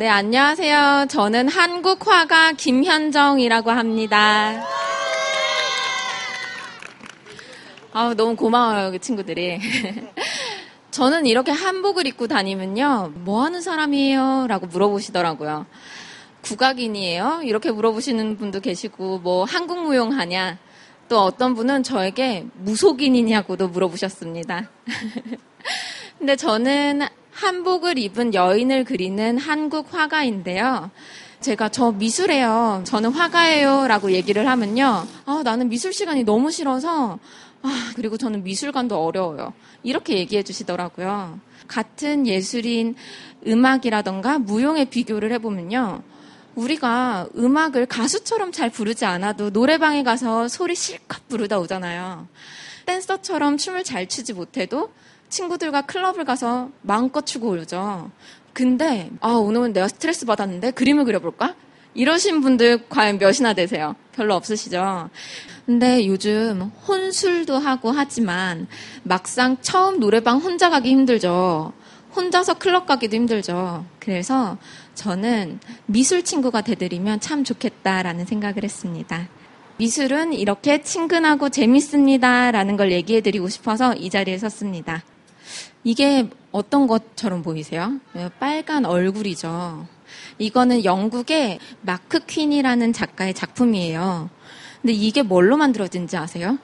네, 안녕하세요. 저는 한국 화가 김현정이라고 합니다. 아, 너무 고마워요, 그 친구들이. 저는 이렇게 한복을 입고 다니면요, 뭐 하는 사람이에요? 라고 물어보시더라고요. 국악인이에요? 이렇게 물어보시는 분도 계시고, 뭐 한국 무용하냐? 또 어떤 분은 저에게 무속인이냐고도 물어보셨습니다. 근데 저는 한복을 입은 여인을 그리는 한국 화가인데요. 제가 저 미술해요. 저는 화가예요. 라고 얘기를 하면요. 아, 나는 미술 시간이 너무 싫어서, 아, 그리고 저는 미술관도 어려워요. 이렇게 얘기해 주시더라고요. 같은 예술인 음악이라던가 무용의 비교를 해보면요. 우리가 음악을 가수처럼 잘 부르지 않아도 노래방에 가서 소리 실컷 부르다 오잖아요. 댄서처럼 춤을 잘 추지 못해도 친구들과 클럽을 가서 마음껏 추고 오죠. 근데 아 오늘은 내가 스트레스 받았는데 그림을 그려볼까? 이러신 분들 과연 몇이나 되세요? 별로 없으시죠? 근데 요즘 혼술도 하고 하지만 막상 처음 노래방 혼자 가기 힘들죠. 혼자서 클럽 가기도 힘들죠. 그래서 저는 미술 친구가 되드리면 참 좋겠다라는 생각을 했습니다. 미술은 이렇게 친근하고 재밌습니다. 라는 걸 얘기해 드리고 싶어서 이 자리에 섰습니다. 이게 어떤 것처럼 보이세요? 빨간 얼굴이죠. 이거는 영국의 마크 퀸이라는 작가의 작품이에요. 근데 이게 뭘로 만들어진지 아세요?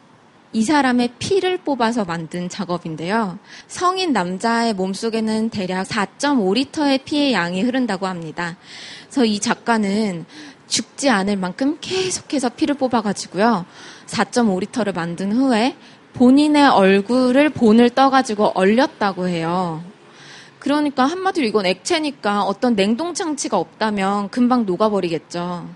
이 사람의 피를 뽑아서 만든 작업인데요. 성인 남자의 몸속에는 대략 4.5리터의 피의 양이 흐른다고 합니다. 그래서 이 작가는 죽지 않을 만큼 계속해서 피를 뽑아가지고요. 4.5리터를 만든 후에 본인의 얼굴을 본을 떠가지고 얼렸다고 해요. 그러니까 한마디로 이건 액체니까 어떤 냉동 장치가 없다면 금방 녹아버리겠죠.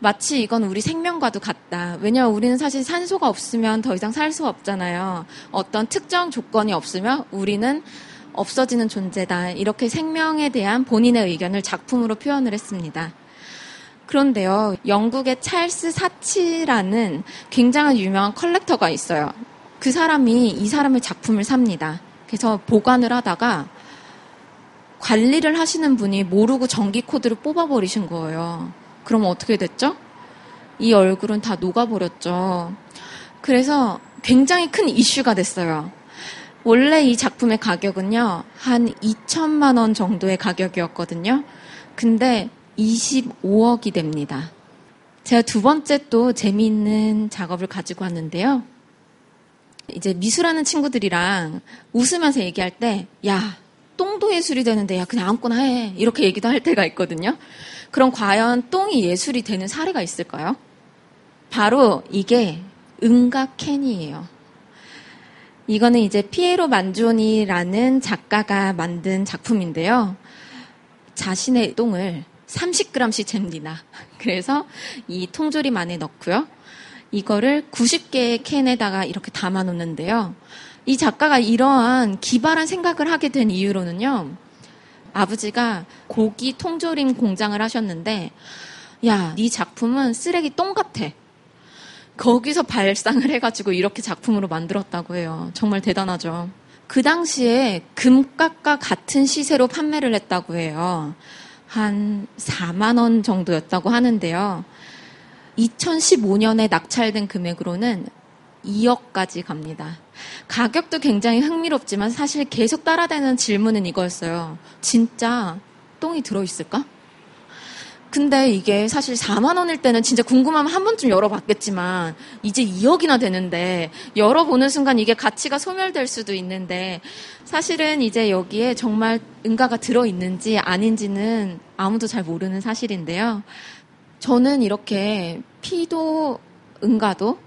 마치 이건 우리 생명과도 같다. 왜냐하면 우리는 사실 산소가 없으면 더 이상 살 수가 없잖아요. 어떤 특정 조건이 없으면 우리는 없어지는 존재다. 이렇게 생명에 대한 본인의 의견을 작품으로 표현을 했습니다. 그런데요, 영국의 찰스 사치라는 굉장한 유명한 컬렉터가 있어요. 그 사람이 이 사람의 작품을 삽니다. 그래서 보관을 하다가 관리를 하시는 분이 모르고 전기 코드를 뽑아버리신 거예요. 그럼 어떻게 됐죠? 이 얼굴은 다 녹아버렸죠. 그래서 굉장히 큰 이슈가 됐어요. 원래 이 작품의 가격은요, 한 2천만 원 정도의 가격이었거든요. 근데 25억이 됩니다. 제가 두 번째 또 재미있는 작업을 가지고 왔는데요. 이제 미술하는 친구들이랑 웃으면서 얘기할 때, 야, 똥도 예술이 되는데, 야, 그냥 아무거나 해. 이렇게 얘기도 할 때가 있거든요. 그럼 과연 똥이 예술이 되는 사례가 있을까요? 바로 이게 은각 캔이에요. 이거는 이제 피에로 만조니라는 작가가 만든 작품인데요. 자신의 똥을 30g씩 잽니다. 그래서 이 통조림 안에 넣고요. 이거를 90개의 캔에다가 이렇게 담아 놓는데요. 이 작가가 이러한 기발한 생각을 하게 된 이유로는요. 아버지가 고기 통조림 공장을 하셨는데 야, 네 작품은 쓰레기 똥 같아. 거기서 발상을 해가지고 이렇게 작품으로 만들었다고 해요. 정말 대단하죠. 그 당시에 금값과 같은 시세로 판매를 했다고 해요. 한 4만 원 정도였다고 하는데요. 2015년에 낙찰된 금액으로는 2억까지 갑니다. 가격도 굉장히 흥미롭지만 사실 계속 따라다니는 질문은 이거였어요. 진짜 똥이 들어있을까? 근데 이게 사실 4만 원일 때는 진짜 궁금하면 한 번쯤 열어봤겠지만 이제 2억이나 되는데 열어보는 순간 이게 가치가 소멸될 수도 있는데 사실은 이제 여기에 정말 은가가 들어있는지 아닌지는 아무도 잘 모르는 사실인데요. 저는 이렇게 피도 은가도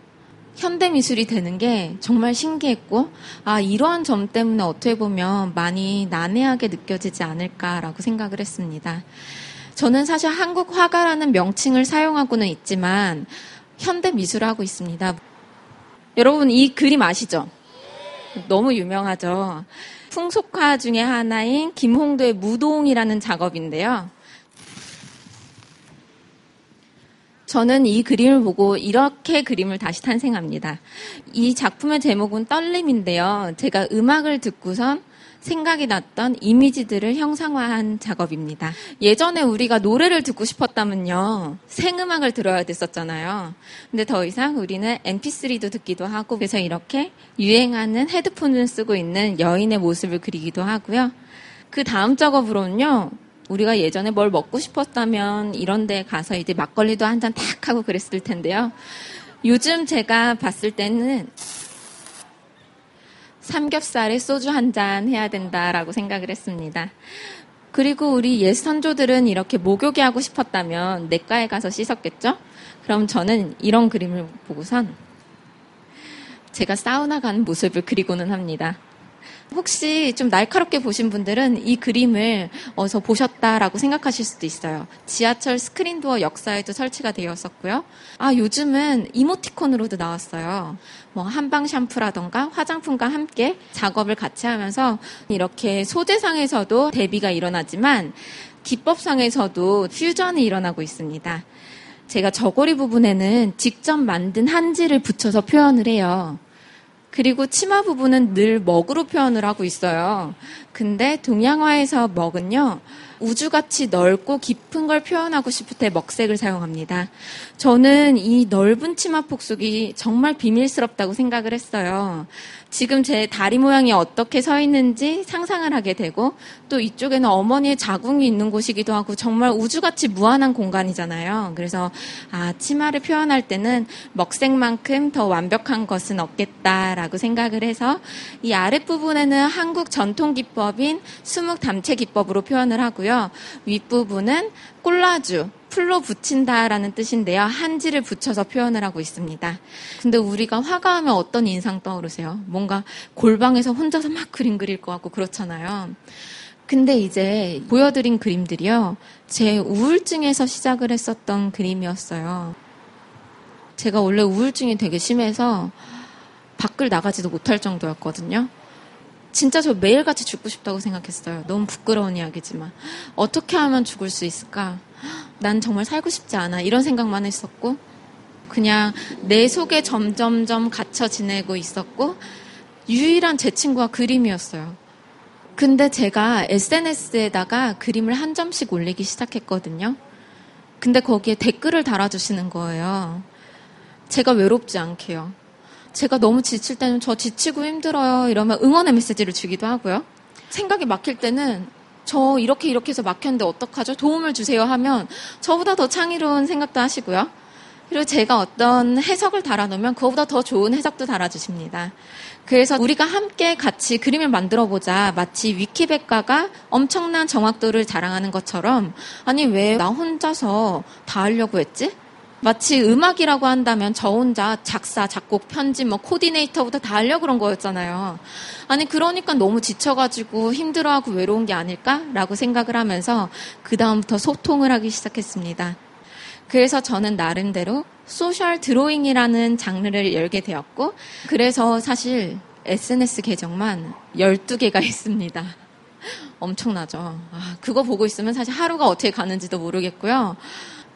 현대 미술이 되는 게 정말 신기했고, 아, 이러한 점 때문에 어떻게 보면 많이 난해하게 느껴지지 않을까라고 생각을 했습니다. 저는 사실 한국 화가라는 명칭을 사용하고는 있지만, 현대 미술을 하고 있습니다. 여러분, 이 그림 아시죠? 너무 유명하죠? 풍속화 중에 하나인 김홍도의 무동이라는 작업인데요. 저는 이 그림을 보고 이렇게 그림을 다시 탄생합니다. 이 작품의 제목은 떨림인데요. 제가 음악을 듣고선 생각이 났던 이미지들을 형상화한 작업입니다. 예전에 우리가 노래를 듣고 싶었다면요. 생음악을 들어야 됐었잖아요. 근데 더 이상 우리는 mp3도 듣기도 하고 그래서 이렇게 유행하는 헤드폰을 쓰고 있는 여인의 모습을 그리기도 하고요. 그 다음 작업으로는요. 우리가 예전에 뭘 먹고 싶었다면 이런 데 가서 이제 막걸리도 한 잔 탁 하고 그랬을 텐데요. 요즘 제가 봤을 때는 삼겹살에 소주 한 잔 해야 된다라고 생각을 했습니다. 그리고 우리 옛 선조들은 이렇게 목욕이 하고 싶었다면 내과에 가서 씻었겠죠? 그럼 저는 이런 그림을 보고선 제가 사우나 간 모습을 그리고는 합니다. 혹시 좀 날카롭게 보신 분들은 이 그림을 어서 보셨다라고 생각하실 수도 있어요. 지하철 스크린도어 역사에도 설치가 되었었고요. 아, 요즘은 이모티콘으로도 나왔어요. 뭐 한방 샴푸라던가 화장품과 함께 작업을 같이 하면서 이렇게 소재상에서도 대비가 일어나지만 기법상에서도 퓨전이 일어나고 있습니다. 제가 저고리 부분에는 직접 만든 한지를 붙여서 표현을 해요. 그리고 치마 부분은 늘 먹으로 표현을 하고 있어요. 근데 동양화에서 먹은요, 우주같이 넓고 깊은 걸 표현하고 싶을 때 먹색을 사용합니다. 저는 이 넓은 치마 폭속이 정말 비밀스럽다고 생각을 했어요. 지금 제 다리 모양이 어떻게 서 있는지 상상을 하게 되고 또 이쪽에는 어머니의 자궁이 있는 곳이기도 하고 정말 우주같이 무한한 공간이잖아요. 그래서 아 치마를 표현할 때는 먹색만큼 더 완벽한 것은 없겠다라고 생각을 해서 이 아랫부분에는 한국 전통 기법인 수묵 담채 기법으로 표현을 하고요. 윗부분은 꼴라주 풀로 붙인다라는 뜻인데요. 한지를 붙여서 표현을 하고 있습니다. 근데 우리가 화가하면 어떤 인상 떠오르세요? 뭔가 골방에서 혼자서 막 그림 그릴 것 같고 그렇잖아요. 근데 이제 보여드린 그림들이요. 제 우울증에서 시작을 했었던 그림이었어요. 제가 원래 우울증이 되게 심해서 밖을 나가지도 못할 정도였거든요. 진짜 저 매일같이 죽고 싶다고 생각했어요. 너무 부끄러운 이야기지만. 어떻게 하면 죽을 수 있을까? 난 정말 살고 싶지 않아. 이런 생각만 했었고, 그냥 내 속에 점점점 갇혀 지내고 있었고, 유일한 제 친구가 그림이었어요. 근데 제가 SNS에다가 그림을 한 점씩 올리기 시작했거든요. 근데 거기에 댓글을 달아주시는 거예요. 제가 외롭지 않게요. 제가 너무 지칠 때는 저 지치고 힘들어요. 이러면 응원의 메시지를 주기도 하고요. 생각이 막힐 때는 저 이렇게 이렇게 해서 막혔는데 어떡하죠? 도움을 주세요 하면 저보다 더 창의로운 생각도 하시고요. 그리고 제가 어떤 해석을 달아놓으면 그거보다 더 좋은 해석도 달아주십니다. 그래서 우리가 함께 같이 그림을 만들어 보자. 마치 위키백과가 엄청난 정확도를 자랑하는 것처럼 아니 왜 나 혼자서 다 하려고 했지? 마치 음악이라고 한다면 저 혼자 작사, 작곡, 편집, 뭐 코디네이터부터 다 하려고 그런 거였잖아요. 아니 그러니까 너무 지쳐가지고 힘들어하고 외로운 게 아닐까라고 생각을 하면서 그 다음부터 소통을 하기 시작했습니다. 그래서 저는 나름대로 소셜 드로잉이라는 장르를 열게 되었고 그래서 사실 SNS 계정만 12개가 있습니다. 엄청나죠. 아, 그거 보고 있으면 사실 하루가 어떻게 가는지도 모르겠고요.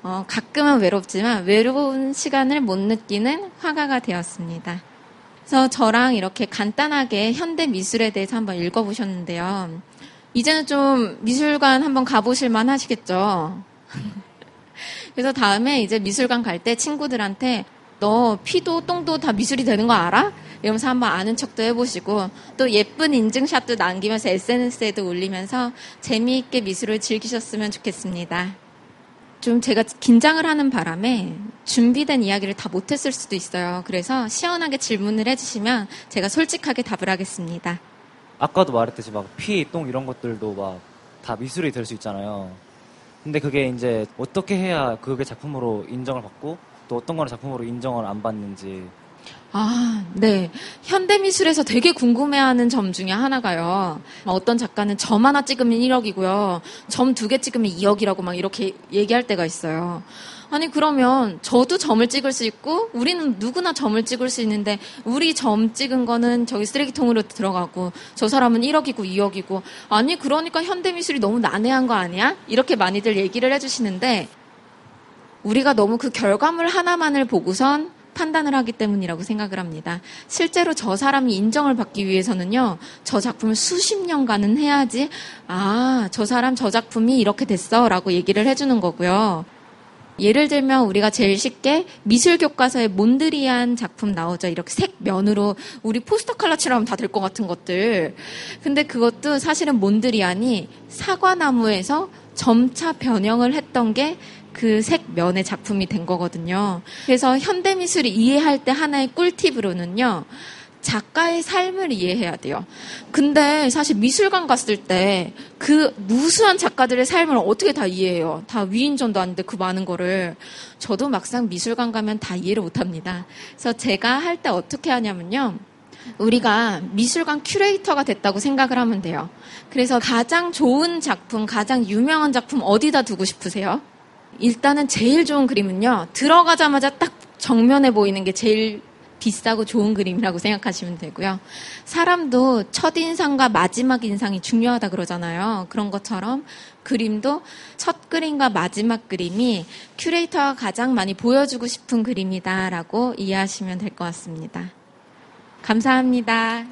어, 가끔은 외롭지만 외로운 시간을 못 느끼는 화가가 되었습니다. 그래서 저랑 이렇게 간단하게 현대 미술에 대해서 한번 읽어보셨는데요. 이제는 좀 미술관 한번 가보실 만 하시겠죠? 그래서 다음에 이제 미술관 갈 때 친구들한테 너 피도 똥도 다 미술이 되는 거 알아? 이러면서 한번 아는 척도 해보시고 또 예쁜 인증샷도 남기면서 SNS에도 올리면서 재미있게 미술을 즐기셨으면 좋겠습니다. 좀 제가 긴장을 하는 바람에 준비된 이야기를 다 못했을 수도 있어요. 그래서 시원하게 질문을 해주시면 제가 솔직하게 답을 하겠습니다. 아까도 말했듯이 막 피, 똥 이런 것들도 막 다 미술이 될 수 있잖아요. 근데 그게 이제 어떻게 해야 그게 작품으로 인정을 받고 또 어떤 거는 작품으로 인정을 안 받는지 아, 네. 현대미술에서 되게 궁금해하는 점 중에 하나가요. 어떤 작가는 점 하나 찍으면 1억이고요. 점 두 개 찍으면 2억이라고 막 이렇게 얘기할 때가 있어요. 아니, 그러면 저도 점을 찍을 수 있고, 우리는 누구나 점을 찍을 수 있는데, 우리 점 찍은 거는 저기 쓰레기통으로 들어가고, 저 사람은 1억이고 2억이고, 아니, 그러니까 현대미술이 너무 난해한 거 아니야? 이렇게 많이들 얘기를 해주시는데, 우리가 너무 그 결과물 하나만을 보고선 판단을 하기 때문이라고 생각을 합니다. 실제로 저 사람이 인정을 받기 위해서는요, 저 작품을 수십 년간은 해야지, 아, 저 사람 저 작품이 이렇게 됐어. 라고 얘기를 해주는 거고요. 예를 들면 우리가 제일 쉽게 미술 교과서에 몬드리안 작품 나오죠. 이렇게 색 면으로 우리 포스터 칼라 칠하면 다될 것 같은 것들. 근데 그것도 사실은 몬드리안이 사과나무에서 점차 변형을 했던 게 그 색면의 작품이 된 거거든요. 그래서 현대미술을 이해할 때 하나의 꿀팁으로는요. 작가의 삶을 이해해야 돼요. 근데 사실 미술관 갔을 때 그 무수한 작가들의 삶을 어떻게 다 이해해요? 다 위인전도 아닌데 그 많은 거를. 저도 막상 미술관 가면 다 이해를 못 합니다. 그래서 제가 할 때 어떻게 하냐면요. 우리가 미술관 큐레이터가 됐다고 생각을 하면 돼요. 그래서 가장 좋은 작품, 가장 유명한 작품 어디다 두고 싶으세요? 일단은 제일 좋은 그림은요. 들어가자마자 딱 정면에 보이는 게 제일 비싸고 좋은 그림이라고 생각하시면 되고요. 사람도 첫인상과 마지막 인상이 중요하다 그러잖아요. 그런 것처럼 그림도 첫 그림과 마지막 그림이 큐레이터가 가장 많이 보여주고 싶은 그림이다라고 이해하시면 될 것 같습니다. 감사합니다.